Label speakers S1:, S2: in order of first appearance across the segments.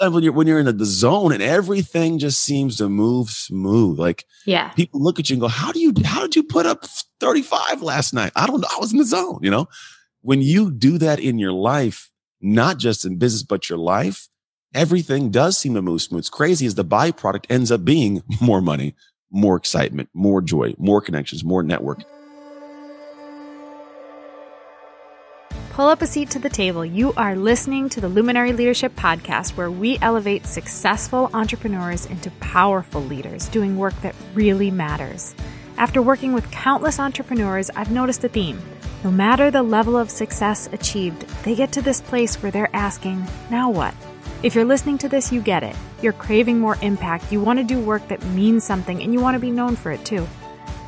S1: when you're when you're in the zone and everything just seems to move smooth. Like
S2: yeah,
S1: people look at you and go, "How do you how did you put up 35 last night?" I don't know. I was in the zone. You know, when you do that in your life, not just in business but your life, everything does seem to move smooth. It's crazy as the byproduct ends up being more money, more excitement, more joy, more connections, more network.
S2: Pull up a seat to the table. You are listening to the Luminary Leadership Podcast, where we elevate successful entrepreneurs into powerful leaders doing work that really matters. After working with countless entrepreneurs, I've noticed a theme. No matter the level of success achieved, they get to this place where they're asking, now what? If you're listening to this, you get it. You're craving more impact, you want to do work that means something, and you want to be known for it too.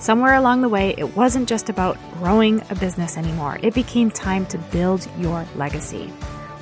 S2: Somewhere along the way, it wasn't just about growing a business anymore. It became time to build your legacy.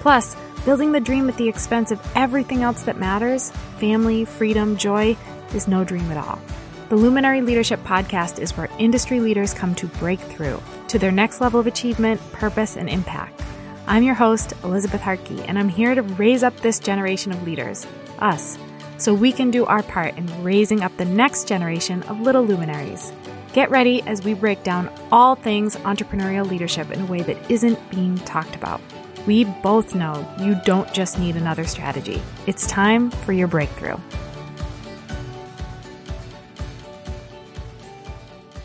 S2: Plus, building the dream at the expense of everything else that matters family, freedom, joy is no dream at all. The Luminary Leadership Podcast is where industry leaders come to break through to their next level of achievement, purpose, and impact. I'm your host, Elizabeth Harkey, and I'm here to raise up this generation of leaders, us, so we can do our part in raising up the next generation of little luminaries. Get ready as we break down all things entrepreneurial leadership in a way that isn't being talked about. We both know you don't just need another strategy, it's time for your breakthrough.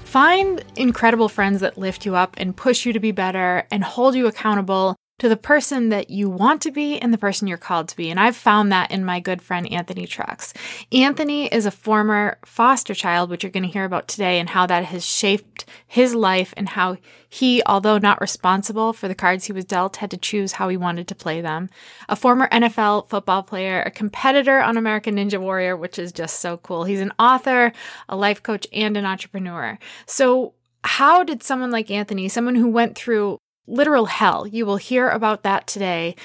S2: Find incredible friends that lift you up and push you to be better and hold you accountable to the person that you want to be and the person you're called to be. And I've found that in my good friend Anthony Trucks. Anthony is a former foster child, which you're going to hear about today, and how that has shaped his life and how he, although not responsible for the cards he was dealt, had to choose how he wanted to play them. A former NFL football player, a competitor on American Ninja Warrior, which is just so cool. He's an author, a life coach, and an entrepreneur. So, how did someone like Anthony, someone who went through literal hell. You will hear about that today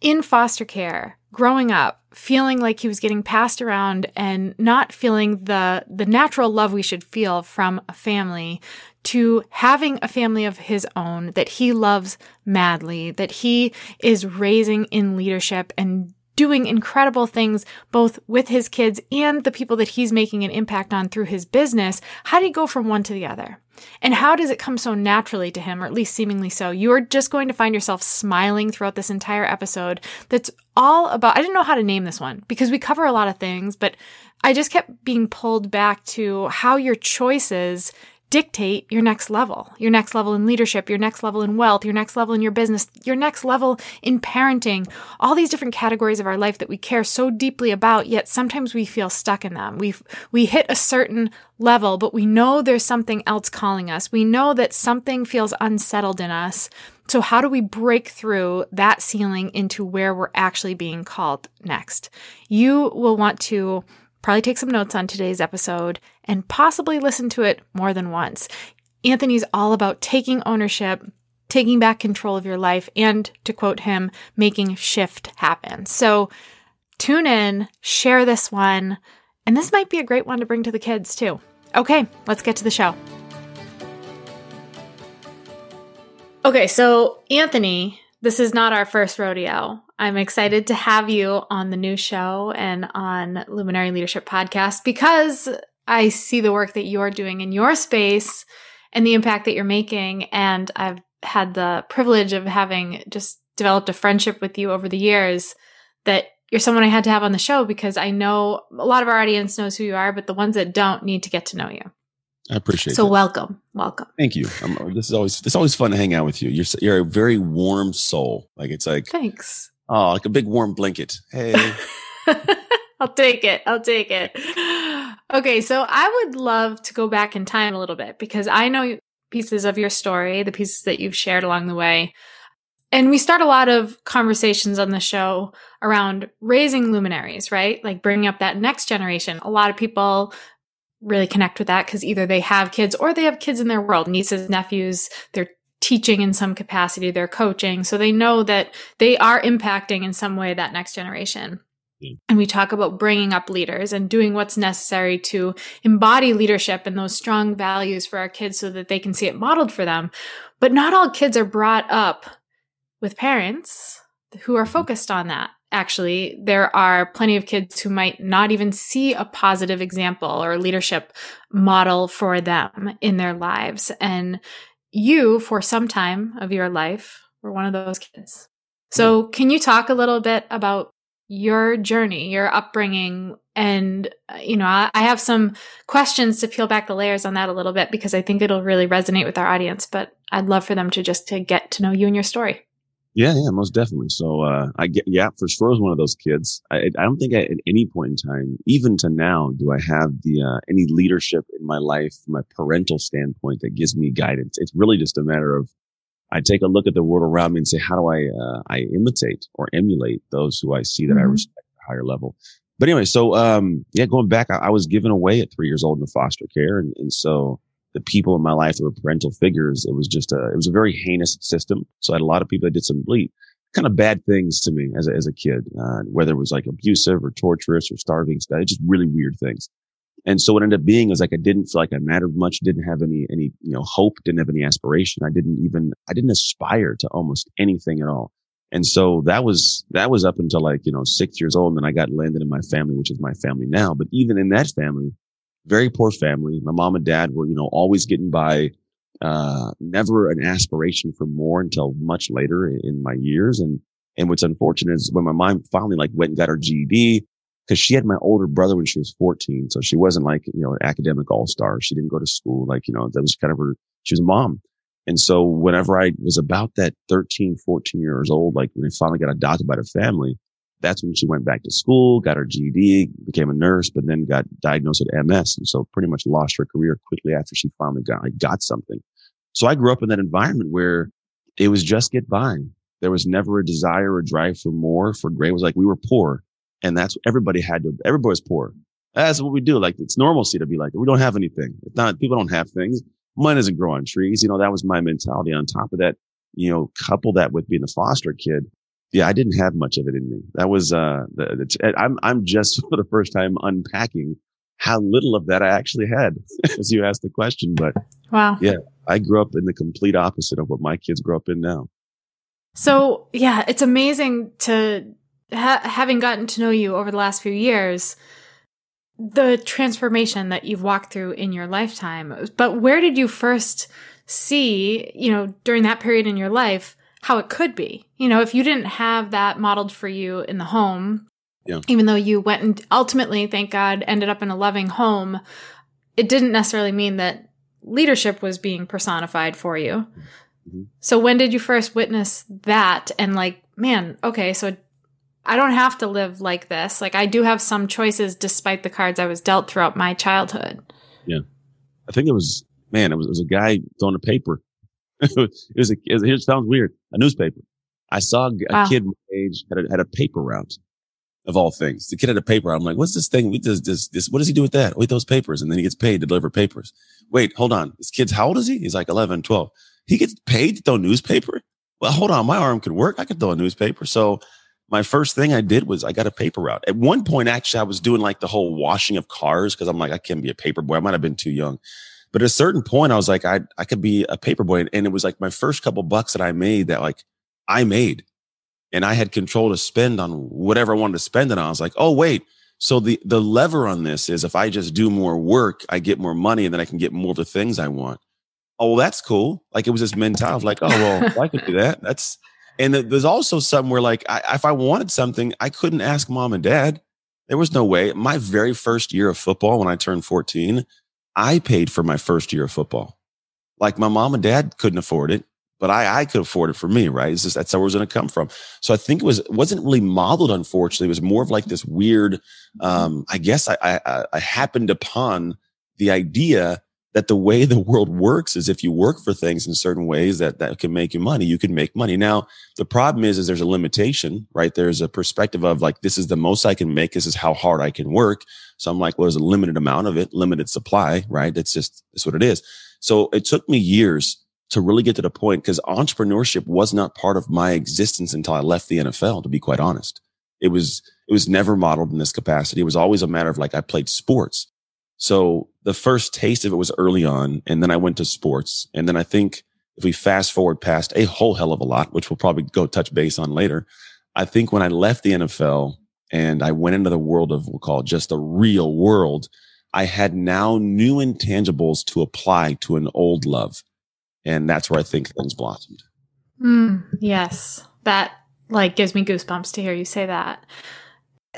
S2: in foster care, growing up, feeling like he was getting passed around and not feeling the the natural love we should feel from a family to having a family of his own that he loves madly, that he is raising in leadership and doing incredible things both with his kids and the people that he's making an impact on through his business. How do you go from one to the other? And how does it come so naturally to him, or at least seemingly so? You're just going to find yourself smiling throughout this entire episode. That's all about, I didn't know how to name this one because we cover a lot of things, but I just kept being pulled back to how your choices dictate your next level, your next level in leadership, your next level in wealth, your next level in your business, your next level in parenting, all these different categories of our life that we care so deeply about, yet sometimes we feel stuck in them. We we hit a certain level, but we know there's something else calling us. We know that something feels unsettled in us. So how do we break through that ceiling into where we're actually being called next? You will want to probably take some notes on today's episode and possibly listen to it more than once. Anthony's all about taking ownership, taking back control of your life, and to quote him, making shift happen. So tune in, share this one, and this might be a great one to bring to the kids too. Okay, let's get to the show. Okay, so Anthony, this is not our first rodeo. I'm excited to have you on the new show and on Luminary Leadership Podcast because I see the work that you're doing in your space and the impact that you're making. And I've had the privilege of having just developed a friendship with you over the years that you're someone I had to have on the show because I know a lot of our audience knows who you are, but the ones that don't need to get to know you.
S1: I appreciate. It.
S2: So that. welcome, welcome.
S1: Thank you. I'm, this is always it's always fun to hang out with you. You're you're a very warm soul. Like it's like
S2: thanks.
S1: Oh, like a big warm blanket. Hey.
S2: I'll take it. I'll take it. Okay, so I would love to go back in time a little bit because I know pieces of your story, the pieces that you've shared along the way. And we start a lot of conversations on the show around raising luminaries, right? Like bringing up that next generation. A lot of people really connect with that because either they have kids or they have kids in their world, nieces, nephews, they're teaching in some capacity, they're coaching. So they know that they are impacting in some way that next generation. And we talk about bringing up leaders and doing what's necessary to embody leadership and those strong values for our kids so that they can see it modeled for them. But not all kids are brought up with parents who are focused on that. actually, there are plenty of kids who might not even see a positive example or leadership model for them in their lives. And you, for some time of your life, were one of those kids. So, can you talk a little bit about your journey, your upbringing, and you know, I, I have some questions to peel back the layers on that a little bit because I think it'll really resonate with our audience. But I'd love for them to just to get to know you and your story.
S1: Yeah, yeah, most definitely. So, uh, I get, yeah, for sure, I was one of those kids. I, I don't think I, at any point in time, even to now, do I have the, uh, any leadership in my life a parental standpoint that gives me guidance. It's really just a matter of, I take a look at the world around me and say, how do I, uh, I imitate or emulate those who I see that mm-hmm. I respect at a higher level. But anyway, so, um, yeah, going back, I, I was given away at three years old in foster care. And, and so, the people in my life were parental figures. It was just a, it was a very heinous system. So I had a lot of people that did some bleed kind of bad things to me as a, as a kid, uh, whether it was like abusive or torturous or starving stuff, just really weird things. And so what ended up being was like, I didn't feel like I mattered much, didn't have any, any, you know, hope, didn't have any aspiration. I didn't even, I didn't aspire to almost anything at all. And so that was, that was up until like, you know, six years old. And then I got landed in my family, which is my family now. But even in that family, very poor family. My mom and dad were, you know, always getting by, uh, never an aspiration for more until much later in my years. And, and what's unfortunate is when my mom finally like went and got her GED, because she had my older brother when she was 14. So she wasn't like, you know, an academic all star. She didn't go to school. Like, you know, that was kind of her, she was a mom. And so whenever I was about that 13, 14 years old, like when I finally got adopted by the family, that's when she went back to school, got her GED, became a nurse, but then got diagnosed with MS. And so pretty much lost her career quickly after she finally got, like, got something. So I grew up in that environment where it was just get by. There was never a desire or drive for more. For great was like we were poor, and that's what everybody had to. Everybody was poor. That's what we do. Like it's normalcy to be like we don't have anything. It's not people don't have things. Money doesn't grow on trees. You know that was my mentality. On top of that, you know, couple that with being a foster kid yeah, I didn't have much of it in me. That was, uh, the, the, I'm, I'm just for the first time unpacking how little of that I actually had as you asked the question. But
S2: wow.
S1: Yeah. I grew up in the complete opposite of what my kids grow up in now.
S2: So yeah, it's amazing to ha- having gotten to know you over the last few years, the transformation that you've walked through in your lifetime. But where did you first see, you know, during that period in your life, how it could be. You know, if you didn't have that modeled for you in the home, yeah. even though you went and ultimately, thank God, ended up in a loving home, it didn't necessarily mean that leadership was being personified for you. Mm-hmm. So when did you first witness that and like, man, okay, so I don't have to live like this. Like I do have some choices despite the cards I was dealt throughout my childhood.
S1: Yeah. I think it was man, it was, it was a guy throwing a paper it was a, it sounds weird. A newspaper. I saw a wow. kid my age had a, had a paper route of all things. The kid had a paper. I'm like, what's this thing? We does this, this, what does he do with that? Oh, with those papers. And then he gets paid to deliver papers. Wait, hold on. This kid's, how old is he? He's like 11, 12. He gets paid to throw newspaper. Well, hold on. My arm could work. I could throw a newspaper. So my first thing I did was I got a paper route. At one point, actually, I was doing like the whole washing of cars because I'm like, I can't be a paper boy. I might have been too young. But at a certain point, I was like, I, I could be a paper boy. And it was like my first couple bucks that I made that like I made and I had control to spend on whatever I wanted to spend it on. I was like, oh, wait. So the, the lever on this is if I just do more work, I get more money and then I can get more of the things I want. Oh, well, that's cool. Like it was this mentality of like, oh, well, I could do that. That's, and there's also something where, like I, if I wanted something, I couldn't ask mom and dad. There was no way. My very first year of football, when I turned 14, I paid for my first year of football. Like my mom and dad couldn't afford it, but I, I could afford it for me, right? It's just, that's where it was going to come from. So I think it was, wasn't really modeled, unfortunately. It was more of like this weird, um, I guess I, I, I happened upon the idea that the way the world works is if you work for things in certain ways that, that can make you money, you can make money. Now, the problem is, is there's a limitation, right? There's a perspective of like, this is the most I can make. This is how hard I can work. So I'm like, well, there's a limited amount of it, limited supply, right? That's just, that's what it is. So it took me years to really get to the point because entrepreneurship was not part of my existence until I left the NFL, to be quite honest. It was, it was never modeled in this capacity. It was always a matter of like, I played sports. So the first taste of it was early on. And then I went to sports. And then I think if we fast forward past a whole hell of a lot, which we'll probably go touch base on later, I think when I left the NFL and I went into the world of, we'll call just the real world, I had now new intangibles to apply to an old love. And that's where I think things blossomed.
S2: Mm, yes. That like gives me goosebumps to hear you say that.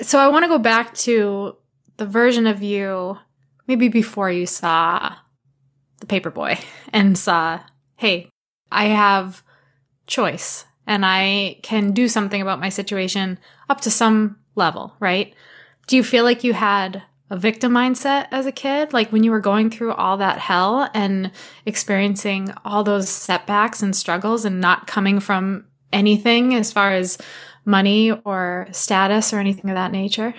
S2: So I want to go back to the version of you maybe before you saw the paperboy and saw, hey, I have choice and I can do something about my situation up to some level, right? Do you feel like you had a victim mindset as a kid? Like when you were going through all that hell and experiencing all those setbacks and struggles and not coming from anything as far as money or status or anything of that nature?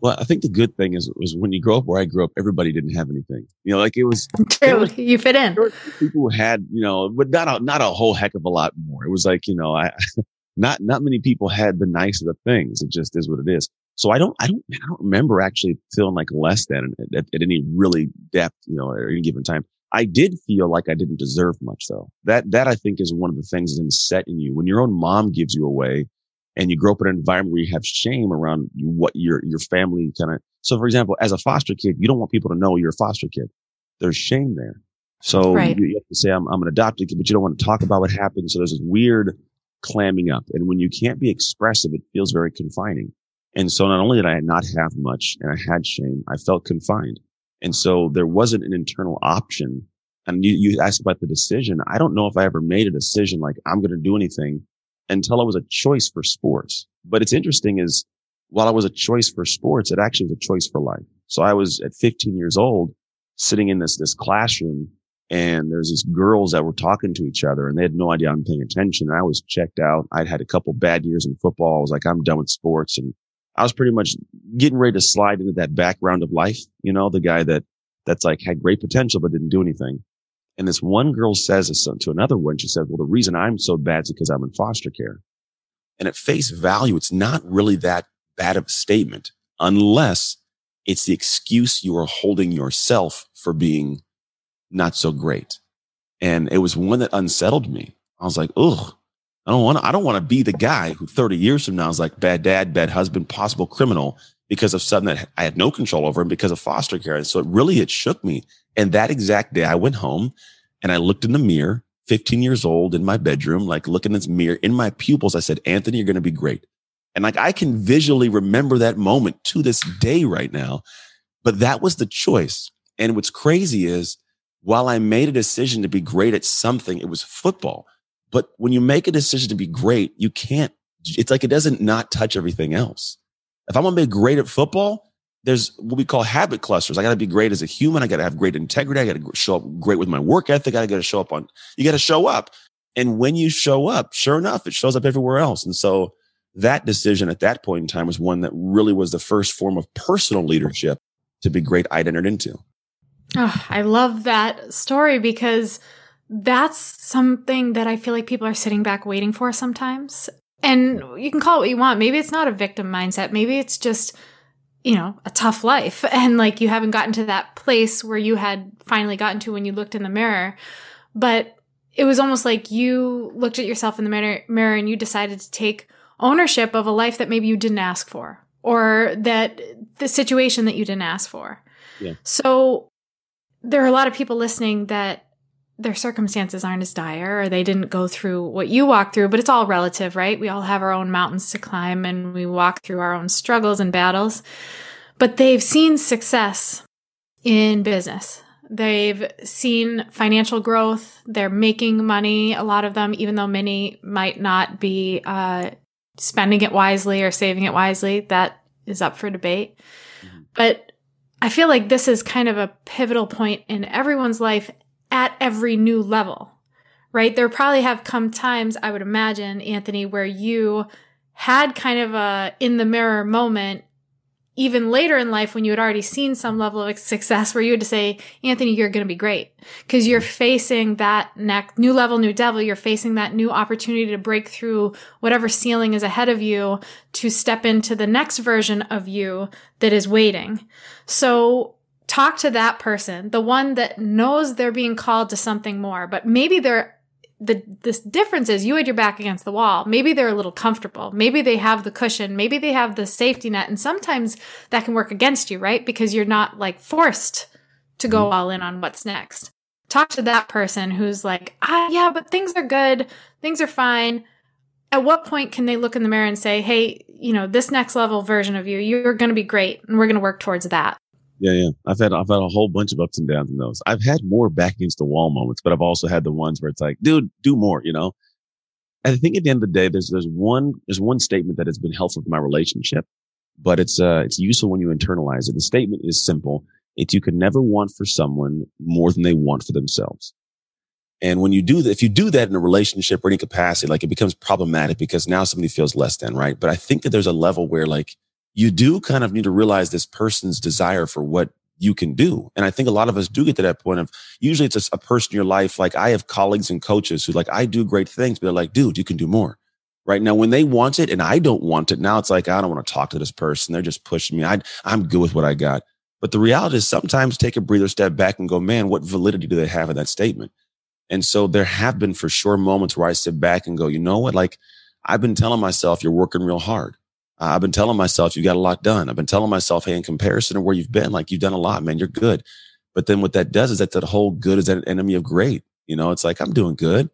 S1: Well, I think the good thing is was when you grow up where I grew up, everybody didn't have anything. You know, like it was
S2: true. Was, you fit in.
S1: People had, you know, but not a, not a whole heck of a lot more. It was like, you know, I not not many people had the nice of the things. It just is what it is. So I don't I don't I don't remember actually feeling like less than at, at any really depth, you know, at any given time. I did feel like I didn't deserve much though. That that I think is one of the things that's set in you when your own mom gives you away and you grow up in an environment where you have shame around what your your family kind of. So, for example, as a foster kid, you don't want people to know you're a foster kid. There's shame there. So right. you, you, have to say I'm, I'm an adopted kid, but you don't want to talk about what happened. So there's this weird clamming up, and when you can't be expressive, it feels very confining. And so not only did I not have much, and I had shame, I felt confined. And so there wasn't an internal option. And you, you asked about the decision. I don't know if I ever made a decision like I'm going to do anything until I was a choice for sports. But it's interesting is while I was a choice for sports, it actually was a choice for life. So I was at 15 years old sitting in this, this classroom and there's these girls that were talking to each other and they had no idea I'm paying attention. And I was checked out. I'd had a couple bad years in football. I was like, I'm done with sports. And I was pretty much getting ready to slide into that background of life. You know, the guy that, that's like had great potential, but didn't do anything. And this one girl says this to another one. She said, well, the reason I'm so bad is because I'm in foster care. And at face value, it's not really that bad of a statement unless it's the excuse you are holding yourself for being not so great. And it was one that unsettled me. I was like, ugh, I don't want to, I don't want to be the guy who 30 years from now is like bad dad, bad husband, possible criminal because of something that I had no control over and because of foster care. And so it really, it shook me. And that exact day I went home and I looked in the mirror, 15 years old in my bedroom, like looking in this mirror in my pupils. I said, Anthony, you're going to be great. And like I can visually remember that moment to this day right now, but that was the choice. And what's crazy is while I made a decision to be great at something, it was football. But when you make a decision to be great, you can't, it's like it doesn't not touch everything else. If I'm to be great at football, there's what we call habit clusters. I got to be great as a human. I got to have great integrity. I got to show up great with my work ethic. I got to show up on, you got to show up. And when you show up, sure enough, it shows up everywhere else. And so that decision at that point in time was one that really was the first form of personal leadership to be great I'd entered into.
S2: Oh, I love that story because that's something that I feel like people are sitting back waiting for sometimes. And you can call it what you want. Maybe it's not a victim mindset. Maybe it's just, you know, a tough life. And like you haven't gotten to that place where you had finally gotten to when you looked in the mirror. But it was almost like you looked at yourself in the mirror, mirror and you decided to take ownership of a life that maybe you didn't ask for or that the situation that you didn't ask for. Yeah. So there are a lot of people listening that their circumstances aren't as dire or they didn't go through what you walked through, but it's all relative, right? We all have our own mountains to climb and we walk through our own struggles and battles. But they've seen success in business. They've seen financial growth. They're making money, a lot of them, even though many might not be uh, spending it wisely or saving it wisely. That is up for debate. Mm-hmm. But I feel like this is kind of a pivotal point in everyone's life at every new level, right? There probably have come times, I would imagine, Anthony, where you had kind of a in the mirror moment even later in life when you had already seen some level of success where you had to say, Anthony, you're going to be great because you're facing that next new level, new devil. You're facing that new opportunity to break through whatever ceiling is ahead of you to step into the next version of you that is waiting. So talk to that person, the one that knows they're being called to something more, but maybe they're the this difference is you had your back against the wall. Maybe they're a little comfortable. Maybe they have the cushion. Maybe they have the safety net. And sometimes that can work against you, right? Because you're not like forced to go mm-hmm. all in on what's next. Talk to that person who's like, ah, yeah, but things are good. Things are fine. At what point can they look in the mirror and say, hey, you know, this next level version of you, you're going to be great and we're going to work towards that?
S1: Yeah, yeah. I've had I've had a whole bunch of ups and downs in those. I've had more back against the wall moments, but I've also had the ones where it's like, dude, do more, you know? I think at the end of the day, there's there's one there's one statement that has been helpful for my relationship, but it's uh it's useful when you internalize it. The statement is simple. It's you can never want for someone more than they want for themselves. And when you do that, if you do that in a relationship or any capacity, like it becomes problematic because now somebody feels less than, right? But I think that there's a level where like you do kind of need to realize this person's desire for what you can do. And I think a lot of us do get to that point of usually it's a, a, person in your life. Like I have colleagues and coaches who like, I do great things, but they're like, dude, you can do more. Right now, when they want it and I don't want it, now it's like, I don't want to talk to this person. They're just pushing me. I, I'm good with what I got. But the reality is sometimes take a breather, step back and go, man, what validity do they have in that statement? And so there have been for sure moments where I sit back and go, you know what? Like I've been telling myself you're working real hard. Uh, I've been telling myself you got a lot done. I've been telling myself, hey, in comparison to where you've been, like you've done a lot, man, you're good. But then what that does is that that whole good is an enemy of great. You know, it's like I'm doing good.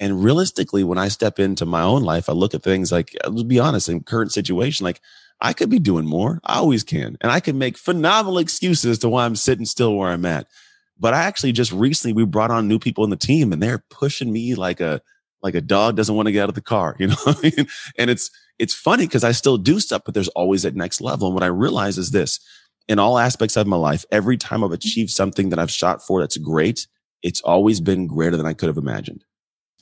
S1: And realistically, when I step into my own life, I look at things like, let's be honest, in current situation, like I could be doing more. I always can. And I can make phenomenal excuses to why I'm sitting still where I'm at. But I actually just recently, we brought on new people in the team and they're pushing me like a, like a dog doesn't want to get out of the car, you know? and it's, it's funny because I still do stuff, but there's always that next level. And what I realize is this in all aspects of my life, every time I've achieved something that I've shot for that's great, it's always been greater than I could have imagined.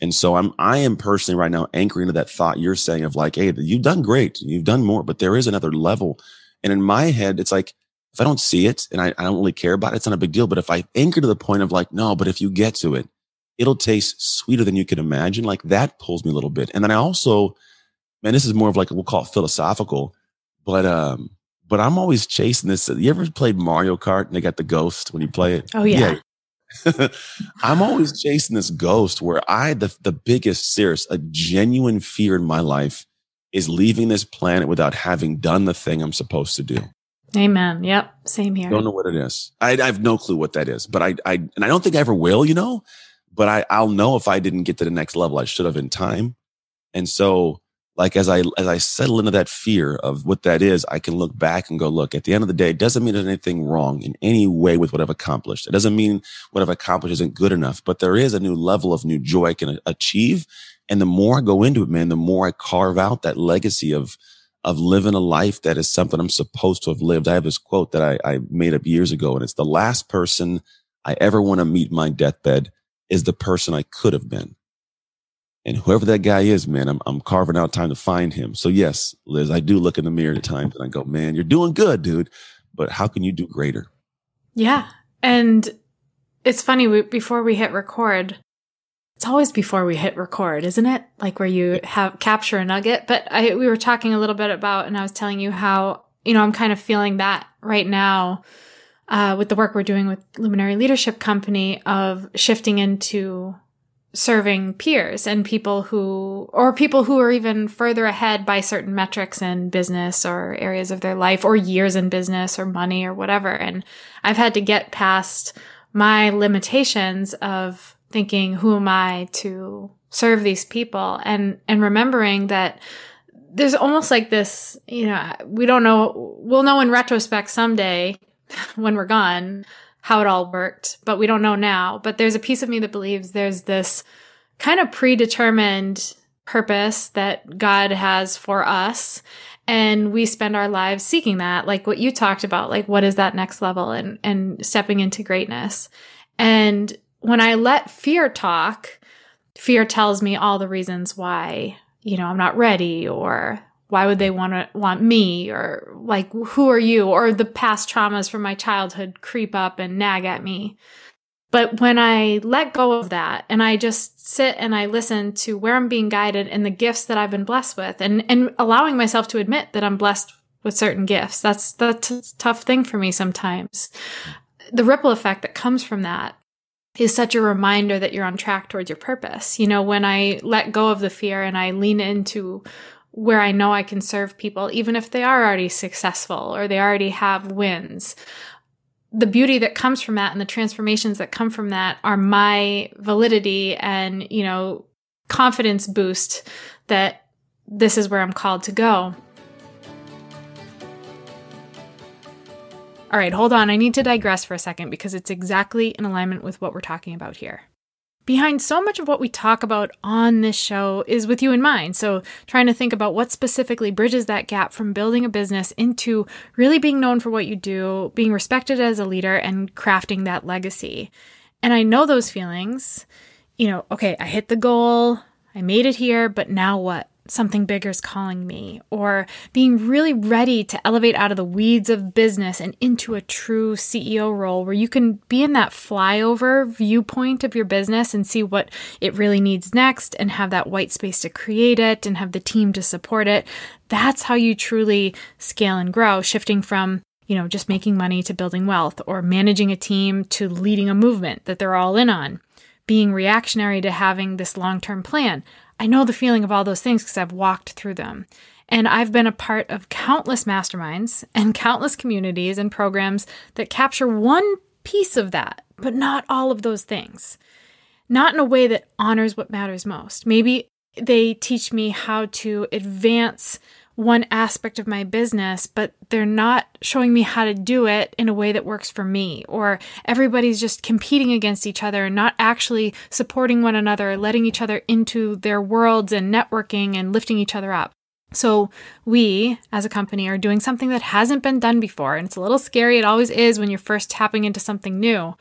S1: And so I'm, I am personally right now anchoring to that thought you're saying of like, Hey, you've done great. You've done more, but there is another level. And in my head, it's like, if I don't see it and I, I don't really care about it, it's not a big deal. But if I anchor to the point of like, no, but if you get to it, it'll taste sweeter than you can imagine. Like that pulls me a little bit. And then I also, man, this is more of like we'll call it philosophical, but um, but I'm always chasing this. You ever played Mario Kart and they got the ghost when you play it?
S2: Oh yeah.
S1: yeah. I'm always chasing this ghost where I the the biggest serious a genuine fear in my life is leaving this planet without having done the thing I'm supposed to do.
S2: Amen. Yep. Same here.
S1: Don't know what it is. I, I have no clue what that is, but I, I, and I don't think I ever will, you know, but I, I'll know if I didn't get to the next level. I should have in time. And so like as I as I settle into that fear of what that is, I can look back and go, look, at the end of the day, it doesn't mean there's anything wrong in any way with what I've accomplished. It doesn't mean what I've accomplished isn't good enough, but there is a new level of new joy I can uh, achieve. And the more I go into it, man, the more I carve out that legacy of of living a life that is something I'm supposed to have lived. I have this quote that I, I made up years ago, and it's the last person I ever want to meet my deathbed is the person I could have been. And whoever that guy is, man, I'm, I'm carving out time to find him. So yes, Liz, I do look in the mirror at times and I go, man, you're doing good, dude. But how can you do greater?
S2: Yeah. And it's funny, we, before we hit record, it's always before we hit record, isn't it? Like where you have capture a nugget. But I, we were talking a little bit about, and I was telling you how, you know, I'm kind of feeling that right now uh, with the work we're doing with Luminary Leadership Company of shifting into serving peers and people who, or people who are even further ahead by certain metrics in business or areas of their life or years in business or money or whatever. And I've had to get past my limitations of thinking, who am I to serve these people? And, and remembering that there's almost like this, you know, we don't know, we'll know in retrospect someday when we're gone how it all worked, but we don't know now. But there's a piece of me that believes there's this kind of predetermined purpose that God has for us. And we spend our lives seeking that, like what you talked about, like what is that next level and, and stepping into greatness. And when I let fear talk, fear tells me all the reasons why, you know, I'm not ready or why would they want to want me or like who are you? Or the past traumas from my childhood creep up and nag at me. But when i let go of that and i just sit and i listen to where i'm being guided and the gifts that i've been blessed with and and allowing myself to admit that i'm blessed with certain gifts that's that's a tough thing for me sometimes. The ripple effect that comes from that is such a reminder that you're on track towards your purpose. You know, when I let go of the fear and I lean into where I know I can serve people, even if they are already successful or they already have wins. The beauty that comes from that and the transformations that come from that are my validity and, you know, confidence boost that this is where I'm called to go. All right, hold on. I need to digress for a second because it's exactly in alignment with what we're talking about here. Behind so much of what we talk about on this show is with you in mind. So, trying to think about what specifically bridges that gap from building a business into really being known for what you do, being respected as a leader, and crafting that legacy. And I know those feelings. You know, okay, I hit the goal, I made it here, but now what? Something bigger is calling me, or being really ready to elevate out of the weeds of business and into a true CEO role where you can be in that flyover viewpoint of your business and see what it really needs next and have that white space to create it and have the team to support it. That's how you truly scale and grow, shifting from you know, just making money to building wealth or managing a team to leading a movement that they're all in on, being reactionary to having this long term plan. I know the feeling of all those things because I've walked through them. And I've been a part of countless masterminds and countless communities and programs that capture one piece of that, but not all of those things. Not in a way that honors what matters most. Maybe they teach me how to advance one aspect of my business, but they're not showing me how to do it in a way that works for me. Or everybody's just competing against each other and not actually supporting one another, letting each other into their worlds and networking and lifting each other up. So, we as a company are doing something that hasn't been done before. And it's a little scary. It always is when you're first tapping into something new.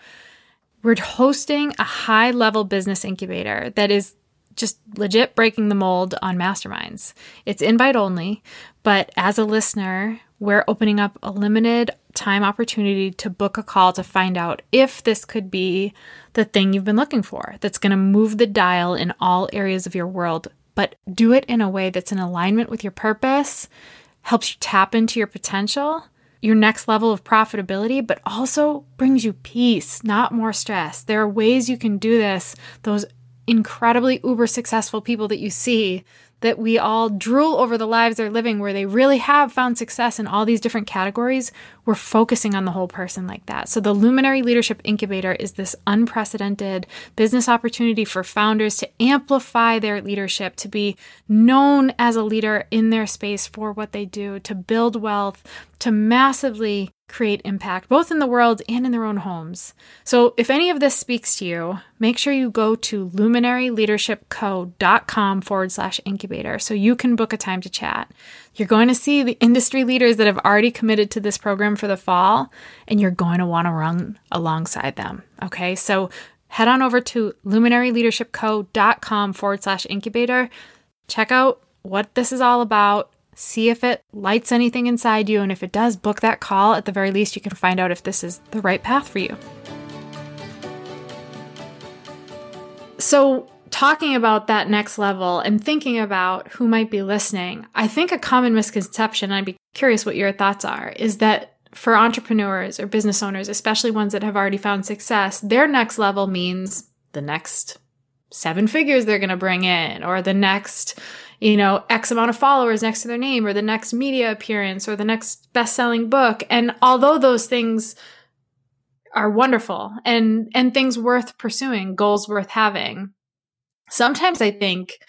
S2: We're hosting a high level business incubator that is just legit breaking the mold on masterminds. It's invite only, but as a listener, we're opening up a limited time opportunity to book a call to find out if this could be the thing you've been looking for that's going to move the dial in all areas of your world, but do it in a way that's in alignment with your purpose, helps you tap into your potential, your next level of profitability, but also brings you peace, not more stress. There are ways you can do this, those incredibly uber successful people that you see that we all drool over the lives they're living where they really have found success in all these different categories, we're focusing on the whole person like that. So, the Luminary Leadership Incubator is this unprecedented business opportunity for founders to amplify their leadership, to be known as a leader in their space for what they do, to build wealth, to massively create impact both in the world and in their own homes. So, if any of this speaks to you, make sure you go to luminaryleadershipco.com forward slash incubator so you can book a time to chat. You're going to see the industry leaders that have already committed to this program for the fall, and you're going to want to run alongside them. Okay, so head on over to luminaryleadershipco.com forward slash incubator. Check out what this is all about see if it lights anything inside you. And if it does, book that call. At the very least, you can find out if this is the right path for you. So, talking about that next level and thinking about who might be listening, I think a common misconception, I'd be curious what your thoughts are, is that for entrepreneurs or business owners, especially ones that have already found success, their next level means the next seven figures they're going to bring in or the next you know, X amount of followers next to their name or the next media appearance or the next best selling book. And although those things are wonderful and, and things worth pursuing, goals worth having, sometimes I think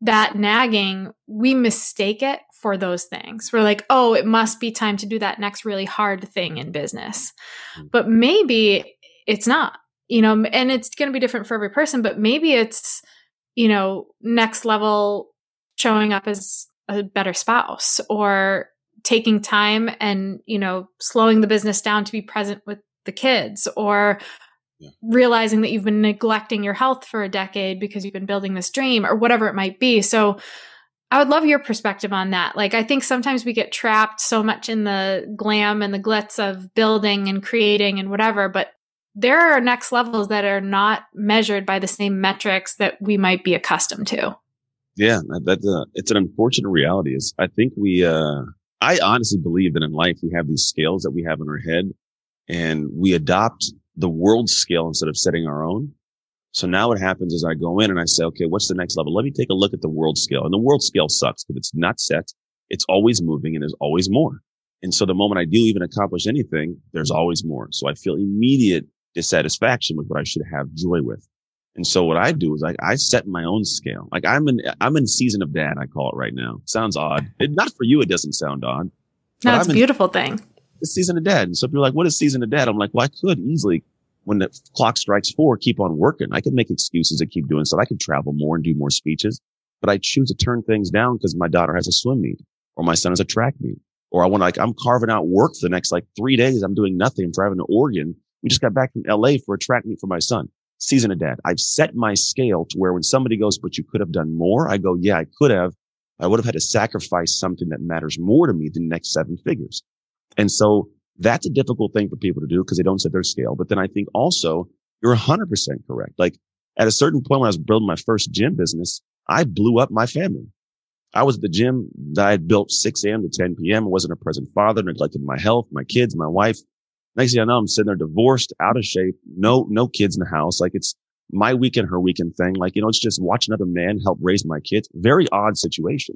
S2: that nagging, we mistake it for those things. We're like, oh, it must be time to do that next really hard thing in business. Hmm. But maybe it's not, you know, and it's going to be different for every person, but maybe it's, you know, next level showing up as a better spouse or taking time and you know slowing the business down to be present with the kids or yeah. realizing that you've been neglecting your health for a decade because you've been building this dream or whatever it might be. So i would love your perspective on that. Like i think sometimes we get trapped so much in the glam and the glitz of building and creating and whatever but there are next levels that are not measured by the same metrics that we might be accustomed to
S1: yeah, that's uh, it's an unfortunate reality. Is I think we, uh, I honestly believe that in life we have these scales that we have in our head, and we adopt the world scale instead of setting our own. So now what happens is I go in and I say, okay, what's the next level? Let me take a look at the world scale. And the world scale sucks because it's not set. It's always moving and there's always more. And so the moment I do even accomplish anything, there's always more. So I feel immediate dissatisfaction with what I should have joy with. And so what I do is like I set my own scale. Like I'm in I'm in season of dad, I call it right now. Sounds odd. It, not for you, it doesn't sound odd.
S2: No, it's a beautiful thing.
S1: It's season of dad. And so people are like, what is season of dad? I'm like, well, I could easily when the clock strikes four, keep on working. I could make excuses to keep doing stuff. I could travel more and do more speeches, but I choose to turn things down because my daughter has a swim meet or my son has a track meet or I want to like, I'm carving out work for the next like three days. I'm doing nothing. I'm driving to Oregon. We just got back from LA for a track meet for my son. Season of dad. I've set my scale to where when somebody goes, but you could have done more. I go, yeah, I could have. I would have had to sacrifice something that matters more to me than next seven figures. And so that's a difficult thing for people to do because they don't set their scale. But then I think also you're 100% correct. Like at a certain point when I was building my first gym business, I blew up my family. I was at the gym that I had built 6 a.m. to 10 p.m. I wasn't a present father, neglected my health, my kids, my wife. Next thing I know, I'm sitting there divorced, out of shape, no, no kids in the house. Like it's my weekend, her weekend thing. Like, you know, it's just watch another man help raise my kids. Very odd situation.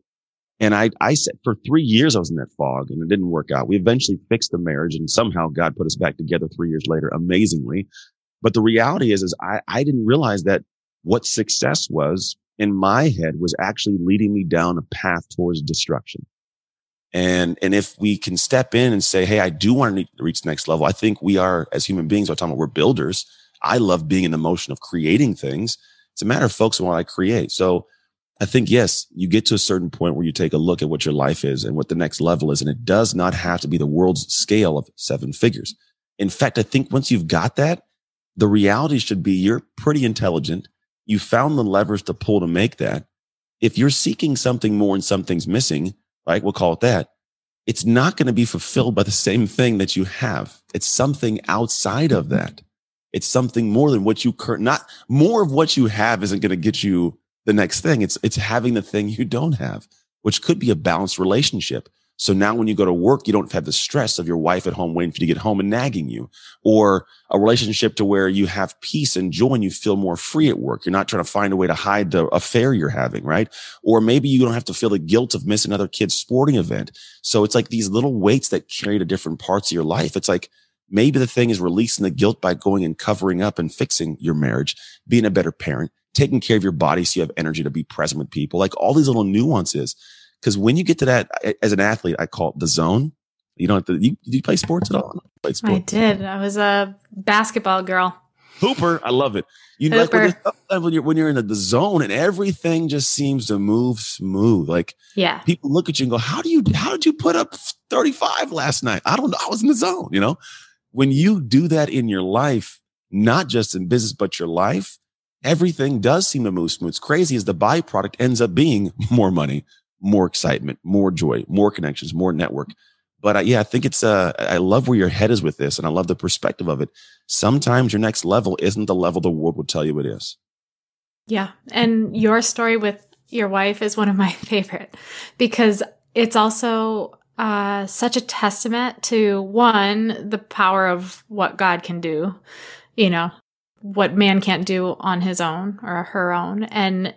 S1: And I, I said for three years, I was in that fog and it didn't work out. We eventually fixed the marriage and somehow God put us back together three years later, amazingly. But the reality is, is I, I didn't realize that what success was in my head was actually leading me down a path towards destruction. And, and if we can step in and say, Hey, I do want to reach the next level. I think we are as human beings, all talking about we're builders. I love being in the motion of creating things. It's a matter of on what I create. So I think, yes, you get to a certain point where you take a look at what your life is and what the next level is. And it does not have to be the world's scale of seven figures. In fact, I think once you've got that, the reality should be you're pretty intelligent. You found the levers to pull to make that. If you're seeking something more and something's missing, right? We'll call it that. It's not going to be fulfilled by the same thing that you have. It's something outside of that. It's something more than what you current, not more of what you have isn't going to get you the next thing. It's, it's having the thing you don't have, which could be a balanced relationship. So now when you go to work, you don't have the stress of your wife at home waiting for you to get home and nagging you or a relationship to where you have peace and joy and you feel more free at work. You're not trying to find a way to hide the affair you're having, right? Or maybe you don't have to feel the guilt of missing another kid's sporting event. So it's like these little weights that carry to different parts of your life. It's like, maybe the thing is releasing the guilt by going and covering up and fixing your marriage, being a better parent, taking care of your body so you have energy to be present with people, like all these little nuances. Because when you get to that, as an athlete, I call it the zone. You don't have to, you, you play sports at all?
S2: I, sports. I did. I was a basketball girl.
S1: Hooper. I love it. You like when you're, when you're, when you're in the, the zone and everything just seems to move smooth. Like,
S2: yeah,
S1: people look at you and go, how do you, how did you put up 35 last night? I don't know. I was in the zone, you know? When you do that in your life, not just in business, but your life, everything does seem to move smooth. It's crazy as the byproduct ends up being more money, more excitement, more joy, more connections, more network. But uh, yeah, I think it's, uh, I love where your head is with this and I love the perspective of it. Sometimes your next level isn't the level the world would tell you it is.
S2: Yeah. And your story with your wife is one of my favorite because it's also uh, such a testament to one, the power of what God can do, you know, what man can't do on his own or her own and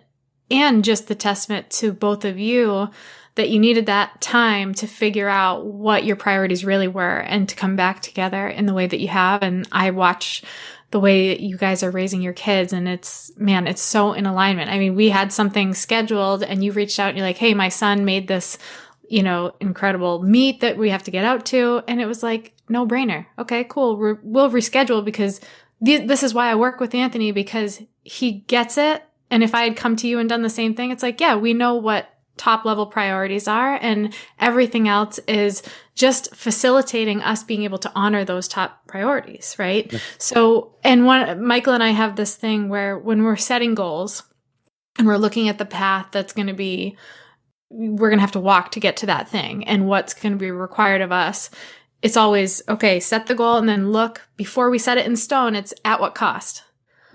S2: and just the testament to both of you that you needed that time to figure out what your priorities really were and to come back together in the way that you have and I watch the way you guys are raising your kids and it's man it's so in alignment. I mean, we had something scheduled and you reached out and you're like, "Hey, my son made this you know, incredible meet that we have to get out to. And it was like, no brainer. Okay, cool. We'll reschedule because th- this is why I work with Anthony because he gets it. And if I had come to you and done the same thing, it's like, yeah, we know what top level priorities are and everything else is just facilitating us being able to honor those top priorities, right? Yeah. So, and one, Michael and I have this thing where when we're setting goals and we're looking at the path that's going to be we're going to have to walk to get to that thing and what's going to be required of us. It's always, okay, set the goal and then look before we set it in stone, it's at what cost?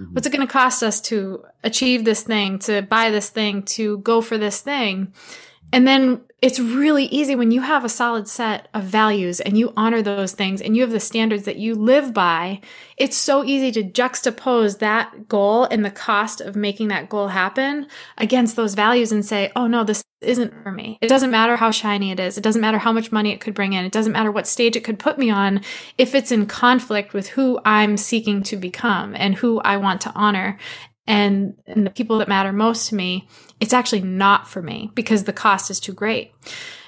S2: Mm-hmm. What's it going to cost us to achieve this thing, to buy this thing, to go for this thing? And then it's really easy when you have a solid set of values and you honor those things and you have the standards that you live by. It's so easy to juxtapose that goal and the cost of making that goal happen against those values and say, oh no, this isn't for me. It doesn't matter how shiny it is. It doesn't matter how much money it could bring in. It doesn't matter what stage it could put me on if it's in conflict with who I'm seeking to become and who I want to honor and, and the people that matter most to me, it's actually not for me because the cost is too great.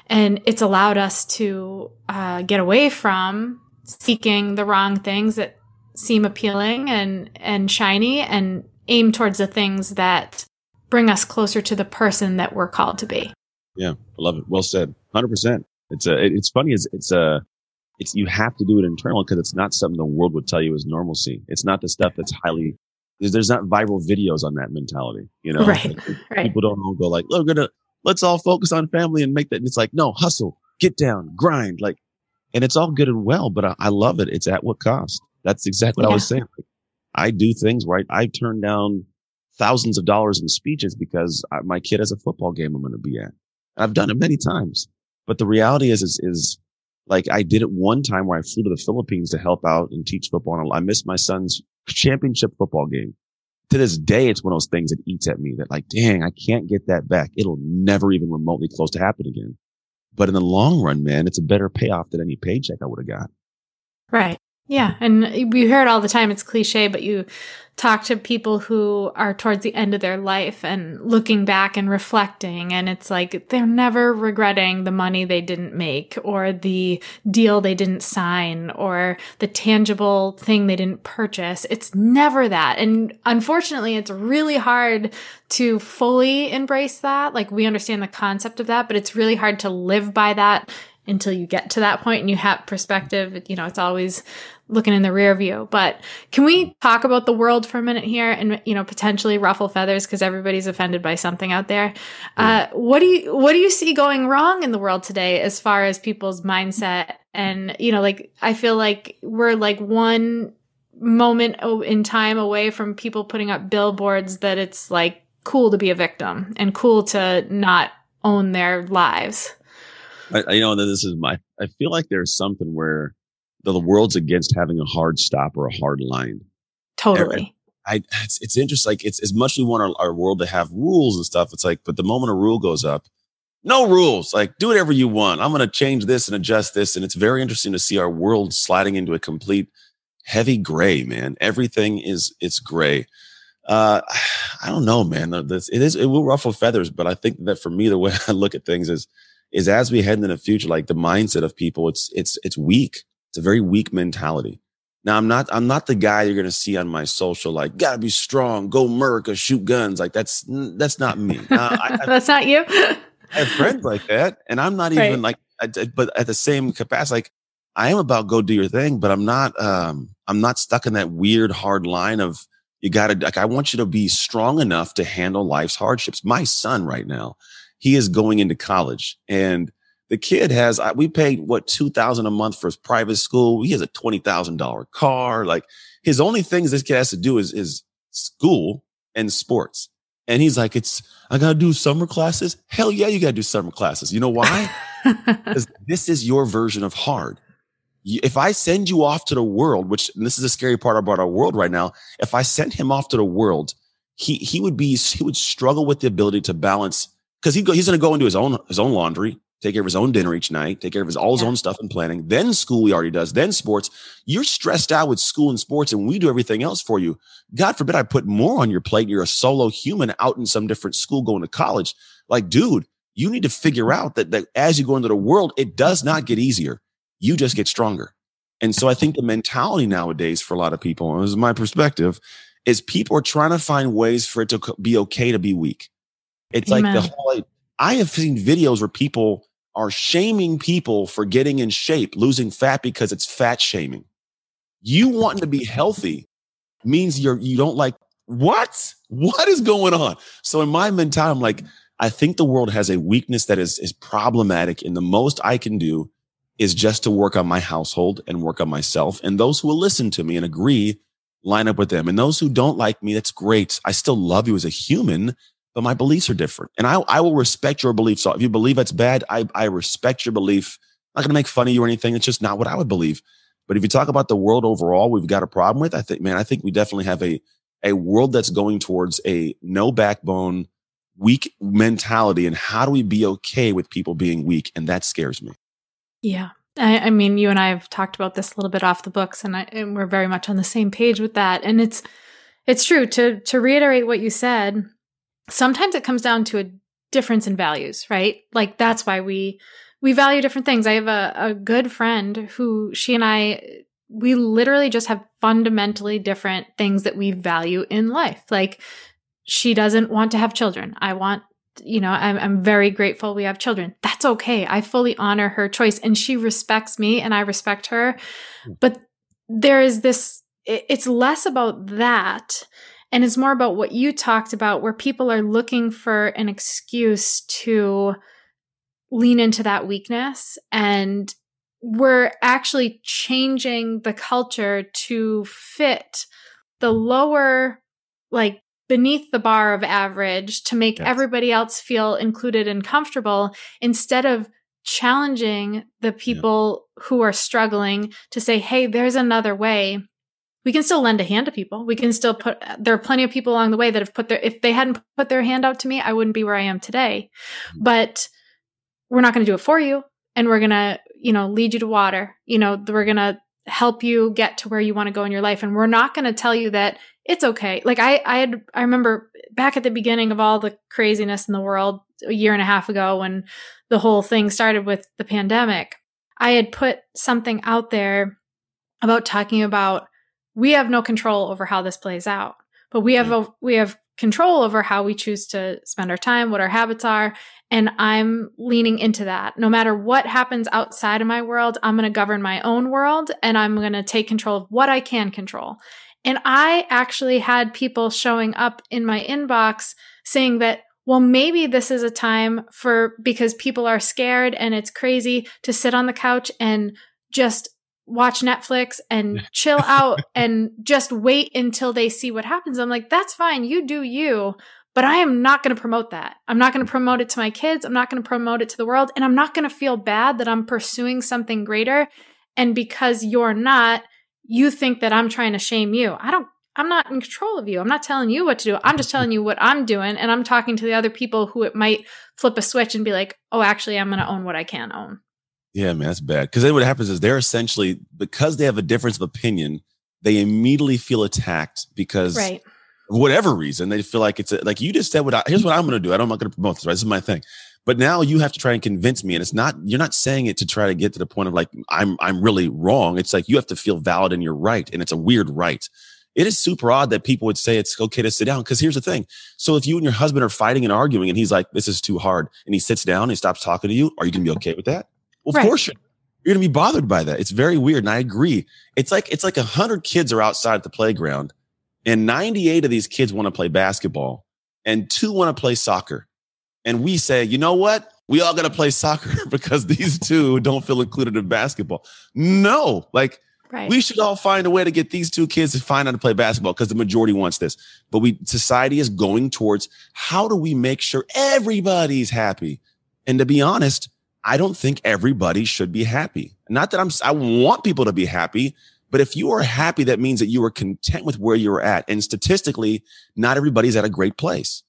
S2: And it's allowed us to uh, get away from seeking the wrong things that seem appealing and, and shiny and aim towards the things that bring us closer to the person that we're called to be.
S1: Yeah, I love it. Well said. 100%. It's a, it's funny. It's, it's a, it's, you have to do it internal because it's not something the world would tell you is normalcy. It's not the stuff that's highly there's not viral videos on that mentality, you know.
S2: Right, right.
S1: People don't all go like, "Look, we're gonna let's all focus on family and make that." And it's like, no, hustle, get down, grind, like, and it's all good and well, but I, I love it. It's at what cost? That's exactly what yeah. I was saying. Like, I do things right. I turn down thousands of dollars in speeches because I, my kid has a football game I'm going to be at. I've done it many times, but the reality is, is, is like I did it one time where I flew to the Philippines to help out and teach football. And I missed my son's championship football game. To this day, it's one of those things that eats at me that like, dang, I can't get that back. It'll never even remotely close to happen again. But in the long run, man, it's a better payoff than any paycheck I would have got.
S2: Right. Yeah. And we hear it all the time. It's cliche, but you talk to people who are towards the end of their life and looking back and reflecting and it's like they're never regretting the money they didn't make or the deal they didn't sign or the tangible thing they didn't purchase it's never that and unfortunately it's really hard to fully embrace that like we understand the concept of that but it's really hard to live by that until you get to that point and you have perspective you know it's always looking in the rear view. But can we talk about the world for a minute here and you know potentially ruffle feathers because everybody's offended by something out there? Uh, what do you what do you see going wrong in the world today as far as people's mindset? And you know, like I feel like we're like one moment in time away from people putting up billboards that it's like cool to be a victim and cool to not own their lives.
S1: I, you know, this is my. I feel like there's something where the world's against having a hard stop or a hard line.
S2: Totally.
S1: I, it's, it's interesting. Like it's as much as we want our, our world to have rules and stuff. It's like, but the moment a rule goes up, no rules. Like do whatever you want. I'm going to change this and adjust this. And it's very interesting to see our world sliding into a complete heavy gray, man. Everything is, it's gray. Uh, I don't know, man. This, it is, it will ruffle feathers, but I think that for me, the way I look at things is, is as we head into the future, like the mindset of people, it's, it's, it's weak. It's a very weak mentality. Now I'm not I'm not the guy you're gonna see on my social like gotta be strong, go America, shoot guns. Like that's that's not me.
S2: I, that's not you.
S1: I have friends like that, and I'm not even right. like. I, but at the same capacity, like I am about go do your thing, but I'm not. um I'm not stuck in that weird hard line of you gotta like. I want you to be strong enough to handle life's hardships. My son right now, he is going into college, and the kid has, we paid what, 2000 a month for his private school. He has a $20,000 car. Like his only things this kid has to do is, is school and sports. And he's like, it's, I got to do summer classes. Hell yeah, you got to do summer classes. You know why? Because this is your version of hard. If I send you off to the world, which this is a scary part about our world right now, if I sent him off to the world, he, he would be, he would struggle with the ability to balance because he go, he's going to go into his own, his own laundry take care of his own dinner each night, take care of his all his yeah. own stuff and planning. Then school he already does, then sports. You're stressed out with school and sports, and we do everything else for you. God forbid I put more on your plate. You're a solo human out in some different school going to college. Like, dude, you need to figure out that, that as you go into the world, it does not get easier. You just get stronger. And so I think the mentality nowadays for a lot of people, and this is my perspective, is people are trying to find ways for it to be okay to be weak. It's Amen. like the whole, I have seen videos where people are shaming people for getting in shape, losing fat because it's fat shaming. You wanting to be healthy means you're you don't like what? What is going on? So in my mentality, I'm like, I think the world has a weakness that is is problematic, and the most I can do is just to work on my household and work on myself. And those who will listen to me and agree, line up with them. And those who don't like me, that's great. I still love you as a human, but my beliefs are different. And I, I will respect your beliefs. So if you believe it's bad, I, I respect your belief. I'm not going to make fun of you or anything. It's just not what I would believe. But if you talk about the world overall, we've got a problem with, I think, man, I think we definitely have a, a world that's going towards a no backbone, weak mentality. And how do we be okay with people being weak? And that scares me.
S2: Yeah. I, I mean, you and I have talked about this a little bit off the books and, I, and we're very much on the same page with that. And it's, it's true to, to reiterate what you said. Sometimes it comes down to a difference in values, right? Like that's why we, we value different things. I have a, a good friend who she and I, we literally just have fundamentally different things that we value in life. Like she doesn't want to have children. I want you know, I'm, I'm very grateful we have children. That's okay. I fully honor her choice and she respects me and I respect her. Hmm. But there is this, it's less about that and it's more about what you talked about where people are looking for an excuse to lean into that weakness and we're actually changing the culture to fit the lower like beneath the bar of average to make yes. everybody else feel included and comfortable instead of challenging the people yeah. who are struggling to say, hey, there's another way. We can still lend a hand to people. We can still put, there are plenty of people along the way that have put their, if they hadn't put their hand out to me, I wouldn't be where I am today. Mm-hmm. But we're not going to do it for you. And we're going to, you know, lead you to water. You know, we're going to help you get to where you want to go in your life. And we're not going to tell you that it's okay. Like I, I had, I remember back at the beginning of all the craziness in the world a year and a half ago when the whole thing started with the pandemic, I had put something out there about talking about we have no control over how this plays out, but we have, mm. a, we have control over how we choose to spend our time, what our habits are. And I'm leaning into that. No matter what happens outside of my world, I'm going to govern my own world and I'm going to take control of what I can control. And I actually had people showing up in my inbox saying that, well, maybe this is a time for because people are scared and it's crazy to sit on the couch and just watch Netflix and chill out and just wait until they see what happens. I'm like, that's fine. You do you. But I am not going to promote that. I'm not going to promote it to my kids. I'm not going to promote it to the world. And I'm not going to feel bad that I'm pursuing something greater. And because you're not, you think that I'm trying to shame you. I don't I'm not in control of you. I'm not telling you what to do. I'm just mm-hmm. telling you what I'm doing and I'm talking to the other people who it might flip a switch and be like, "Oh, actually I'm going to own what I can own."
S1: Yeah, man, that's bad. Cuz then what happens is they're essentially because they have a difference of opinion, they immediately feel attacked because right. whatever reason they feel like it's a, like you just said what I, here's what I'm going to do. I'm not going to promote this, right? This is my thing. But now you have to try and convince me. And it's not, you're not saying it to try to get to the point of like, I'm, I'm really wrong. It's like you have to feel valid and you're right. And it's a weird right. It is super odd that people would say it's okay to sit down. Cause here's the thing. So if you and your husband are fighting and arguing and he's like, this is too hard and he sits down and he stops talking to you, are you going to be okay with that? Well, of right. course you're, you're going to be bothered by that. It's very weird. And I agree. It's like, it's like a hundred kids are outside at the playground and 98 of these kids want to play basketball and two want to play soccer and we say, you know what? We all got to play soccer because these two don't feel included in basketball. No, like right. we should all find a way to get these two kids to find out to play basketball because the majority wants this. But we society is going towards how do we make sure everybody's happy? And to be honest, I don't think everybody should be happy. Not that I'm I want people to be happy, but if you are happy, that means that you are content with where you're at. And statistically, not everybody's at a great place.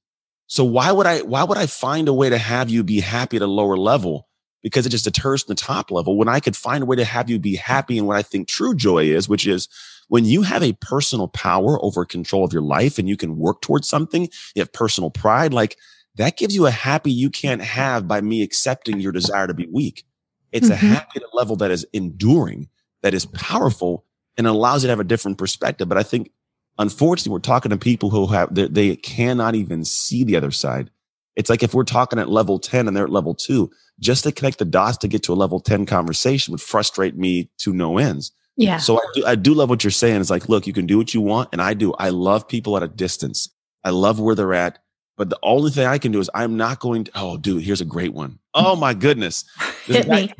S1: So why would I, why would I find a way to have you be happy at a lower level? Because it just deters from the top level when I could find a way to have you be happy in what I think true joy is, which is when you have a personal power over control of your life and you can work towards something, you have personal pride, like that gives you a happy you can't have by me accepting your desire to be weak. It's mm-hmm. a happy at a level that is enduring, that is powerful and allows you to have a different perspective. But I think unfortunately, we're talking to people who have, they, they cannot even see the other side. It's like if we're talking at level 10 and they're at level two, just to connect the dots to get to a level 10 conversation would frustrate me to no ends.
S2: Yeah.
S1: So I do, I do love what you're saying. It's like, look, you can do what you want. And I do. I love people at a distance. I love where they're at. But the only thing I can do is I'm not going to, oh, dude, here's a great one. Oh my goodness.
S2: Hit me.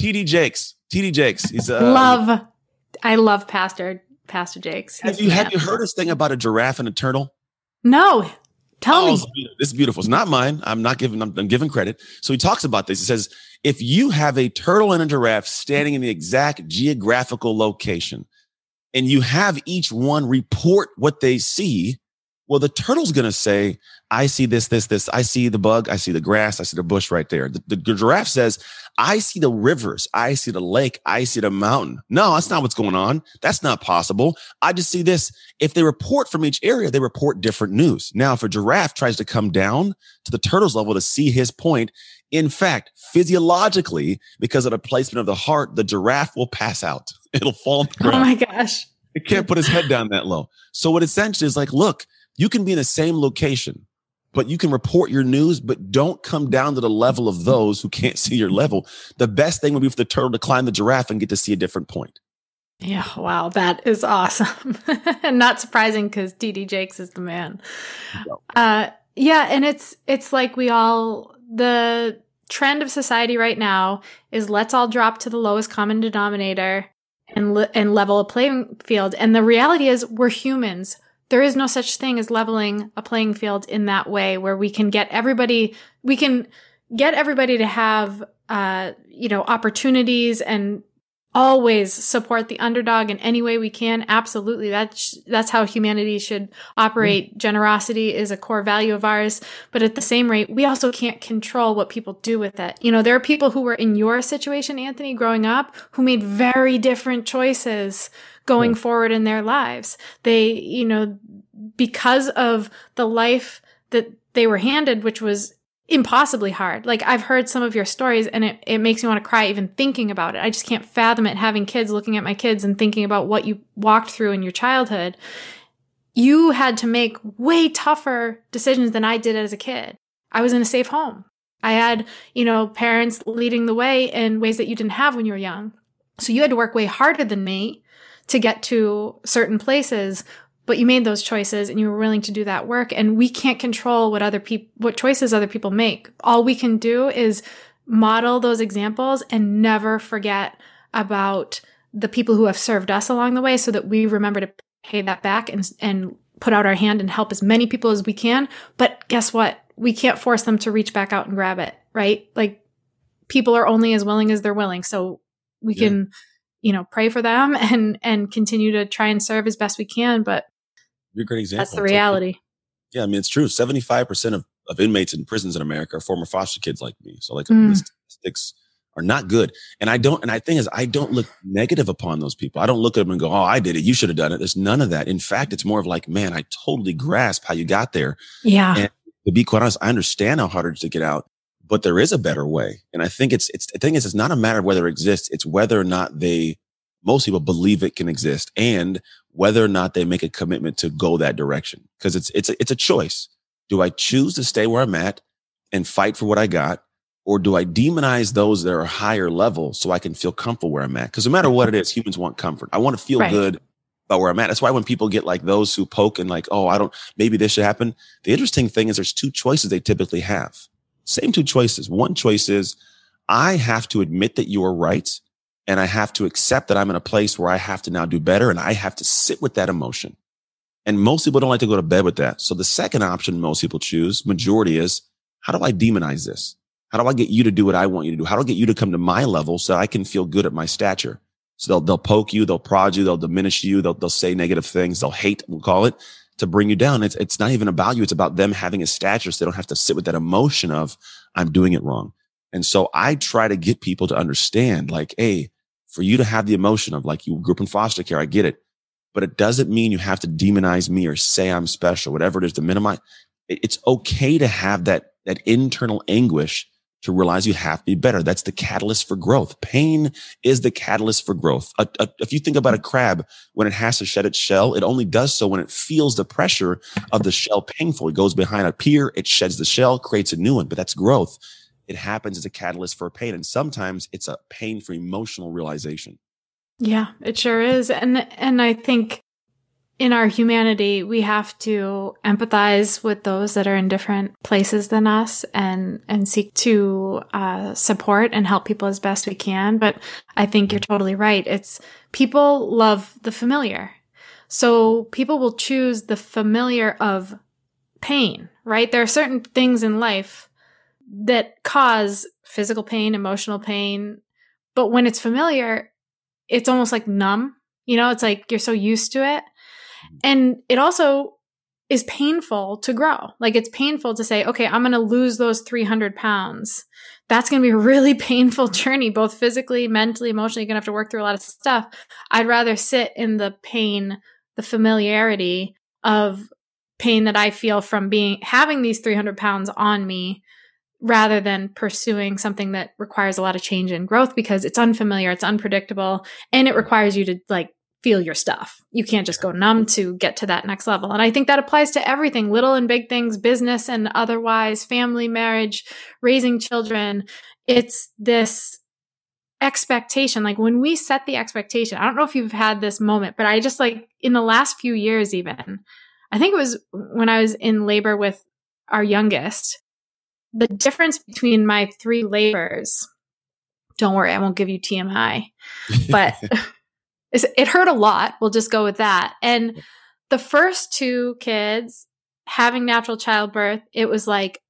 S1: TD Jakes. TD Jakes. He's
S2: uh, love. I love Pastor Pastor Jakes.
S1: Have you have you heard this thing about a giraffe and a turtle?
S2: No. Tell
S1: oh,
S2: me.
S1: This is beautiful. It's not mine. I'm not giving, I'm, I'm giving credit. So he talks about this. He says, if you have a turtle and a giraffe standing in the exact geographical location and you have each one report what they see, well, the turtle's going to say, I see this, this, this. I see the bug. I see the grass. I see the bush right there. The, the, giraffe says, I see the rivers. I see the lake. I see the mountain. No, that's not what's going on. That's not possible. I just see this. If they report from each area, they report different news. Now, if a giraffe tries to come down to the turtle's level to see his point, in fact, physiologically, because of the placement of the heart, the giraffe will pass out. It'll fall.
S2: Oh my gosh.
S1: It can't put his head down that low. So what essentially is like, look, you can be in the same location, but you can report your news, but don't come down to the level of those who can't see your level. The best thing would be for the turtle to climb the giraffe and get to see a different point.
S2: Yeah, wow, that is awesome. and not surprising because TD Jakes is the man. Uh, yeah, and it's it's like we all the trend of society right now is let's all drop to the lowest common denominator and le- and level a playing field. And the reality is we're humans there is no such thing as leveling a playing field in that way where we can get everybody, we can get everybody to have, uh, you know, opportunities and always support the underdog in any way we can. Absolutely. That's, that's how humanity should operate. Mm. Generosity is a core value of ours. But at the same rate, we also can't control what people do with it. You know, there are people who were in your situation, Anthony, growing up, who made very different choices going forward in their lives. They, you know, because of the life that they were handed, which was impossibly hard. Like I've heard some of your stories and it, it makes me want to cry even thinking about it. I just can't fathom it having kids looking at my kids and thinking about what you walked through in your childhood. You had to make way tougher decisions than I did as a kid. I was in a safe home. I had, you know, parents leading the way in ways that you didn't have when you were young. So you had to work way harder than me to get to certain places but you made those choices and you were willing to do that work. And we can't control what other people what choices other people make. All we can do is model those examples and never forget about the people who have served us along the way so that we remember to pay that back and and put out our hand and help as many people as we can. But guess what? We can't force them to reach back out and grab it right? Like people are only as willing as they're willing. So we yeah. can you know, pray for them and and continue to try and serve as best we can. But
S1: you're a great example.
S2: That's the reality.
S1: Yeah, I mean it's true. Seventy five percent of of inmates in prisons in America are former foster kids like me. So like mm. the statistics are not good. And I don't, and I think is I don't look negative upon those people. I don't look at them and go, Oh, I did it. You should have done it. There's none of that. In fact, it's more of like, man, I totally grasp how you got there.
S2: Yeah.
S1: And to be quite honest, I understand how hard it is to get out but there is a better way. And I think it's, it's, the thing is, it's not a matter of whether it exists. It's whether or not they, most people believe it can exist and whether or not they make a commitment to go that direction. Cause it's, it's, a, it's a choice. Do I choose to stay where I'm at and fight for what I got? Or do I demonize those that are higher level so I can feel comfortable where I'm at? Cause no matter what it is, humans want comfort. I want to feel right. good about where I'm at. That's why when people get like those who poke and like, oh, I don't, maybe this should happen. The interesting thing is there's two choices they typically have. Same two choices. One choice is I have to admit that you are right. And I have to accept that I'm in a place where I have to now do better and I have to sit with that emotion. And most people don't like to go to bed with that. So the second option most people choose, majority is, how do I demonize this? How do I get you to do what I want you to do? How do I get you to come to my level so I can feel good at my stature? So they'll, they'll poke you, they'll prod you, they'll diminish you, they'll, they'll say negative things, they'll hate, we'll call it to bring you down. It's, it's not even about you. It's about them having a stature. So they don't have to sit with that emotion of I'm doing it wrong. And so I try to get people to understand like, Hey, for you to have the emotion of like you grew up in foster care, I get it, but it doesn't mean you have to demonize me or say I'm special, whatever it is to minimize. It's okay to have that, that internal anguish to realize you have to be better. That's the catalyst for growth. Pain is the catalyst for growth. A, a, if you think about a crab, when it has to shed its shell, it only does so when it feels the pressure of the shell painful. It goes behind a pier, it sheds the shell, creates a new one, but that's growth. It happens as a catalyst for pain. And sometimes it's a pain for emotional realization.
S2: Yeah, it sure is. And, and I think in our humanity, we have to empathize with those that are in different places than us and, and seek to uh, support and help people as best we can. But I think you're totally right. It's people love the familiar. So people will choose the familiar of pain, right? There are certain things in life that cause physical pain, emotional pain. But when it's familiar, it's almost like numb. You know, it's like you're so used to it. And it also is painful to grow. Like it's painful to say, okay, I'm going to lose those 300 pounds. That's going to be a really painful journey, both physically, mentally, emotionally. You're going to have to work through a lot of stuff. I'd rather sit in the pain, the familiarity of pain that I feel from being having these 300 pounds on me rather than pursuing something that requires a lot of change and growth because it's unfamiliar, it's unpredictable, and it requires you to like feel your stuff. You can't just go numb to get to that next level. And I think that applies to everything, little and big things, business and otherwise, family, marriage, raising children. It's this expectation. Like when we set the expectation, I don't know if you've had this moment, but I just like in the last few years, even, I think it was when I was in labor with our youngest, the difference between my three labors. Don't worry, I won't give you TMI, but it hurt a lot. We'll just go with that. And the first two kids having natural childbirth, it was like,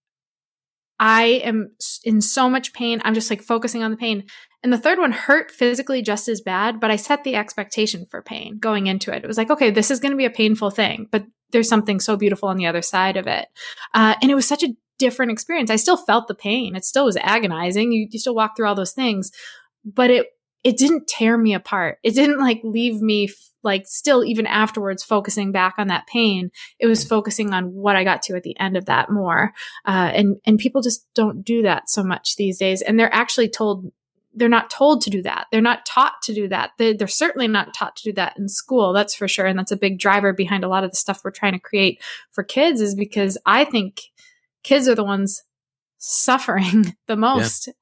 S2: I am in so much pain. I'm just like focusing on the pain. And the third one hurt physically just as bad, but I set the expectation for pain going into it. It was like, okay, this is going to be a painful thing, but there's something so beautiful on the other side of it. Uh, and it was such a different experience. I still felt the pain. It still was agonizing. You, you still walk through all those things, but it it didn't tear me apart. It didn't like leave me f- like still even afterwards focusing back on that pain. It was focusing on what I got to at the end of that more. Uh, and and people just don't do that so much these days. And they're actually told they're not told to do that. They're not taught to do that. They're, they're certainly not taught to do that in school. That's for sure. And that's a big driver behind a lot of the stuff we're trying to create for kids is because I think kids are the ones suffering the most yeah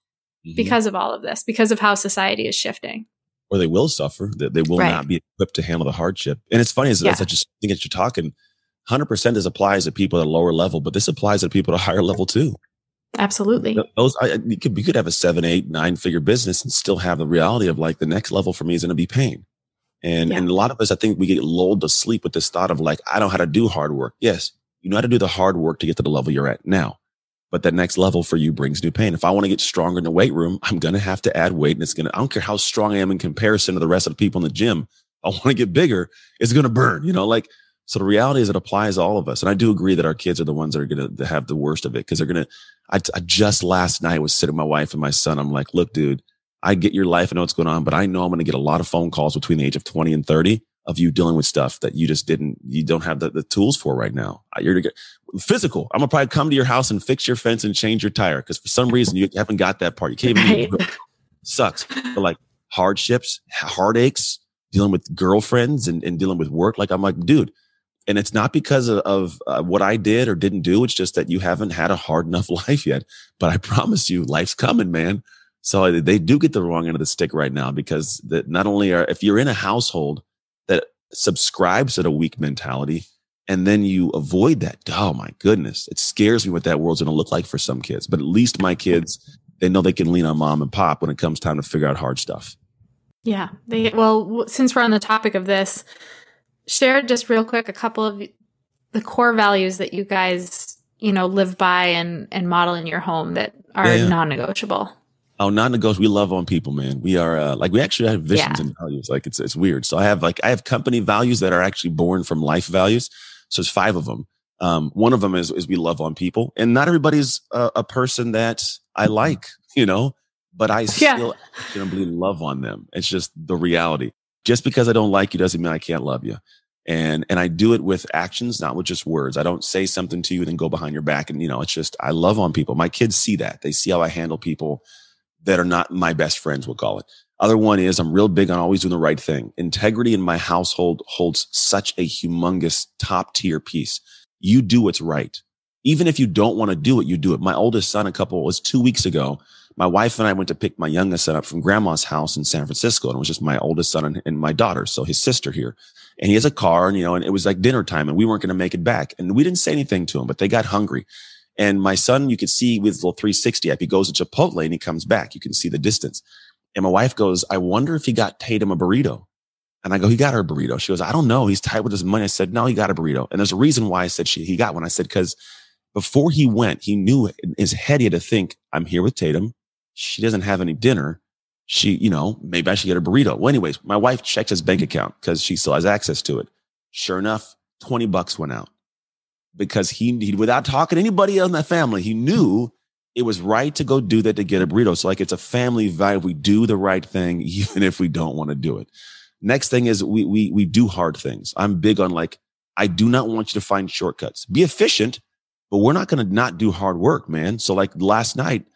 S2: mm-hmm. because of all of this, because of how society is shifting.
S1: Or they will suffer. That they will right. not be equipped to handle the hardship. And it's funny as, yeah. I just think as you're talking, 100% this applies to people at a lower level, but this applies to people at a higher level too.
S2: Absolutely.
S1: Those, I, you could, you could have a seven, eight, nine figure business and still have the reality of like the next level for me is going to be pain. And, yeah. and a lot of us, I think we get lulled to sleep with this thought of like, I don't know how to do hard work. Yes. You know how to do the hard work to get to the level you're at now but that next level for you brings new pain. If I want to get stronger in the weight room, I'm going to have to add weight and it's going to, I don't care how strong I am in comparison to the rest of the people in the gym. I want to get bigger. It's going to burn, you know, like, so the reality is it applies to all of us. And I do agree that our kids are the ones that are going to have the worst of it because they're going to, I, I just last night was sitting with my wife and my son. I'm like, look, dude, I get your life. I know what's going on, but I know I'm going to get a lot of phone calls between the age of 20 and 30 of you dealing with stuff that you just didn't, you don't have the, the tools for right now. You're to get physical. I'm gonna probably come to your house and fix your fence and change your tire because for some reason you haven't got that part. You can't even. Right. Sucks. But like hardships, heartaches, dealing with girlfriends and, and dealing with work. Like I'm like, dude, and it's not because of, of uh, what I did or didn't do. It's just that you haven't had a hard enough life yet. But I promise you, life's coming, man. So they do get the wrong end of the stick right now because that not only are if you're in a household subscribes to the weak mentality and then you avoid that. Oh my goodness. It scares me what that world's going to look like for some kids. But at least my kids, they know they can lean on mom and pop when it comes time to figure out hard stuff.
S2: Yeah. They, well, since we're on the topic of this, share just real quick a couple of the core values that you guys, you know, live by and, and model in your home that are yeah, yeah. non-negotiable.
S1: Oh, non-negotiable. We love on people, man. We are uh, like we actually have visions yeah. and values. Like it's it's weird. So I have like I have company values that are actually born from life values. So it's five of them. Um, one of them is is we love on people, and not everybody's a, a person that I like, you know, but I yeah. still genuinely love on them. It's just the reality. Just because I don't like you doesn't mean I can't love you. And and I do it with actions, not with just words. I don't say something to you and then go behind your back. And you know, it's just I love on people. My kids see that. They see how I handle people that are not my best friends, we'll call it. Other one is I'm real big on always doing the right thing. Integrity in my household holds such a humongous top tier piece. You do what's right. Even if you don't want to do it, you do it. My oldest son, a couple was two weeks ago. My wife and I went to pick my youngest son up from grandma's house in San Francisco. And it was just my oldest son and, and my daughter. So his sister here and he has a car and, you know, and it was like dinner time and we weren't going to make it back. And we didn't say anything to him, but they got hungry. And my son, you could see with Life360 app, he goes to Chipotle and he comes back. You can see the distance. And my wife goes, I wonder if he got Tatum a burrito. And I go, he got her a burrito. She goes, I don't know. He's tight with his money. I said, no, he got a burrito. And there's a reason why I said she, he got one. I said, because before he went, he knew in his head he had to think, I'm here with Tatum. She doesn't have any dinner. She, you know, maybe I should get a burrito. Well, anyways, my wife checked his bank account because she still has access to it. Sure enough, 20 bucks went out because he, he without talking to anybody else in that family, he knew it was right to go do that to get a burrito. So like it's a family value. We do the right thing, even if we don't want to do it. Next thing is we, we, we do hard things. I'm big on like, I do not want you to find shortcuts. Be efficient, but we're not going to not do hard work, man. So like last night,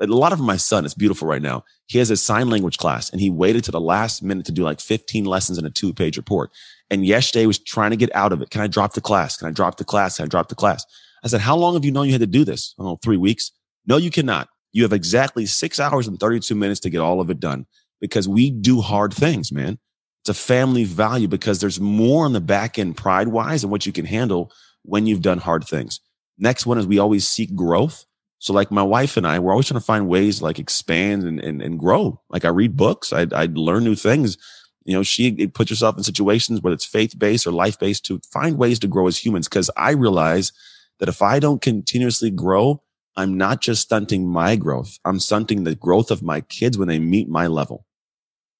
S1: a lot of my son, it's beautiful right now. He has a sign language class and he waited to the last minute to do like 15 lessons in a two page report. And yesterday was trying to get out of it. Can I drop the class? Can I drop the class? Can I drop the class? I said, how long have you known you had to do this? Oh, three weeks. No, you cannot. You have exactly six hours and 32 minutes to get all of it done because we do hard things, man. It's a family value because there's more on the back end pride wise and what you can handle when you've done hard things. Next one is we always seek growth. So like my wife and I, we're always trying to find ways like expand and, and, and grow. Like I read books, I, I learn new things. You know, she puts herself in situations whether it's faith based or life based to find ways to grow as humans. Cause I realize that if I don't continuously grow, I'm not just stunting my growth. I'm stunting the growth of my kids when they meet my level.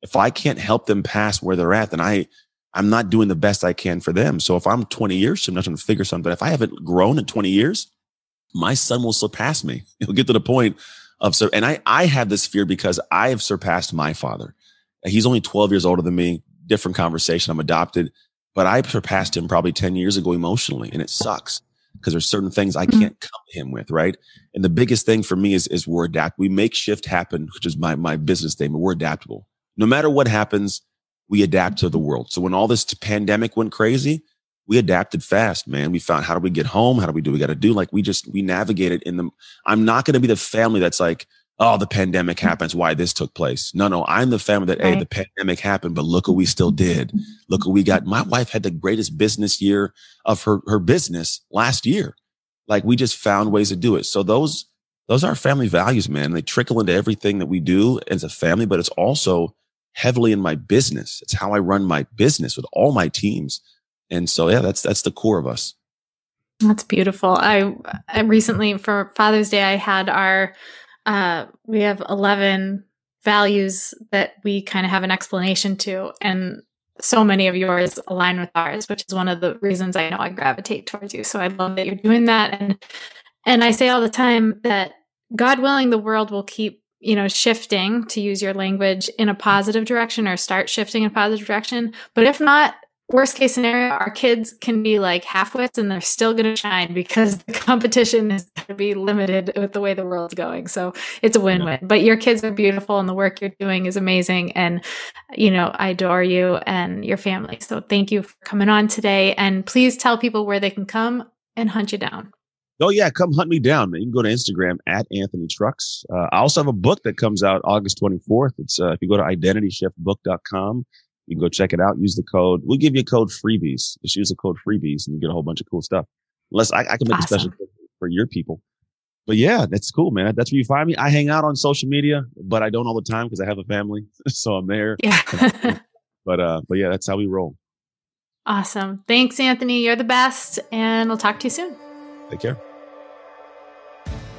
S1: If I can't help them pass where they're at, then I, I'm not doing the best I can for them. So if I'm 20 years from now trying to figure something, if I haven't grown in 20 years, my son will surpass me. He'll get to the point of, so, and I, I have this fear because I have surpassed my father. He's only 12 years older than me. Different conversation. I'm adopted, but I surpassed him probably 10 years ago emotionally and it sucks because there's certain things I mm-hmm. can't come to him with. Right. And the biggest thing for me is, is we're adapt. We make shift happen, which is my, my business statement. We're adaptable. No matter what happens, we adapt to the world. So when all this pandemic went crazy, we adapted fast, man. We found how do we get home? How do we do we got to do? Like we just we navigated in the. I'm not going to be the family that's like, oh, the pandemic mm. happens. Why this took place? No, no, I'm the family that right. hey, the pandemic happened, but look what we still did. Look what we got. My wife had the greatest business year of her her business last year. Like we just found ways to do it. So those those are family values, man. They trickle into everything that we do as a family, but it's also heavily in my business. It's how I run my business with all my teams. And so, yeah, that's, that's the core of us.
S2: That's beautiful. I, I recently for Father's Day, I had our, uh, we have 11 values that we kind of have an explanation to. And so many of yours align with ours, which is one of the reasons I know I gravitate towards you. So I love that you're doing that. And, and I say all the time that God willing, the world will keep you know, shifting to use your language in a positive direction or start shifting in a positive direction. But if not, worst case scenario, our kids can be like half-wits and they're still going to shine because the competition is going to be limited with the way the world's going. So it's a win-win. But your kids are beautiful and the work you're doing is amazing. And, you know, I adore you and your family. So thank you for coming on today. And please tell people where they can come and hunt you down.
S1: Oh yeah, come hunt me down, man. You can go to Instagram at Anthony Trucks. Uh, I also have a book that comes out August 24th. It's uh, if you go to identityshiftbook.com, you can go check it out. Use the code. We'll give you a code freebies. Just use the code freebies and you get a whole bunch of cool stuff. Unless I, I can make awesome. a special for your people. But yeah, that's cool, man. That's where you find me. I hang out on social media, but I don't all the time because I have a family, so I'm there. Yeah. but uh, but yeah, that's how we roll.
S2: Awesome. Thanks, Anthony. You're the best, and we'll talk to you soon.
S1: Take care.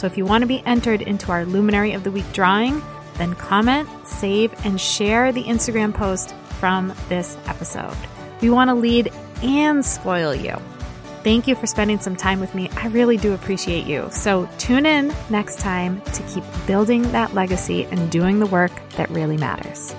S2: So if you want to be entered into our Luminary of the Week drawing, then comment, save, and share the Instagram post from this episode. We want to lead and spoil you. Thank you for spending some time with me. I really do appreciate you. So tune in next time to keep building that legacy and doing the work that really matters.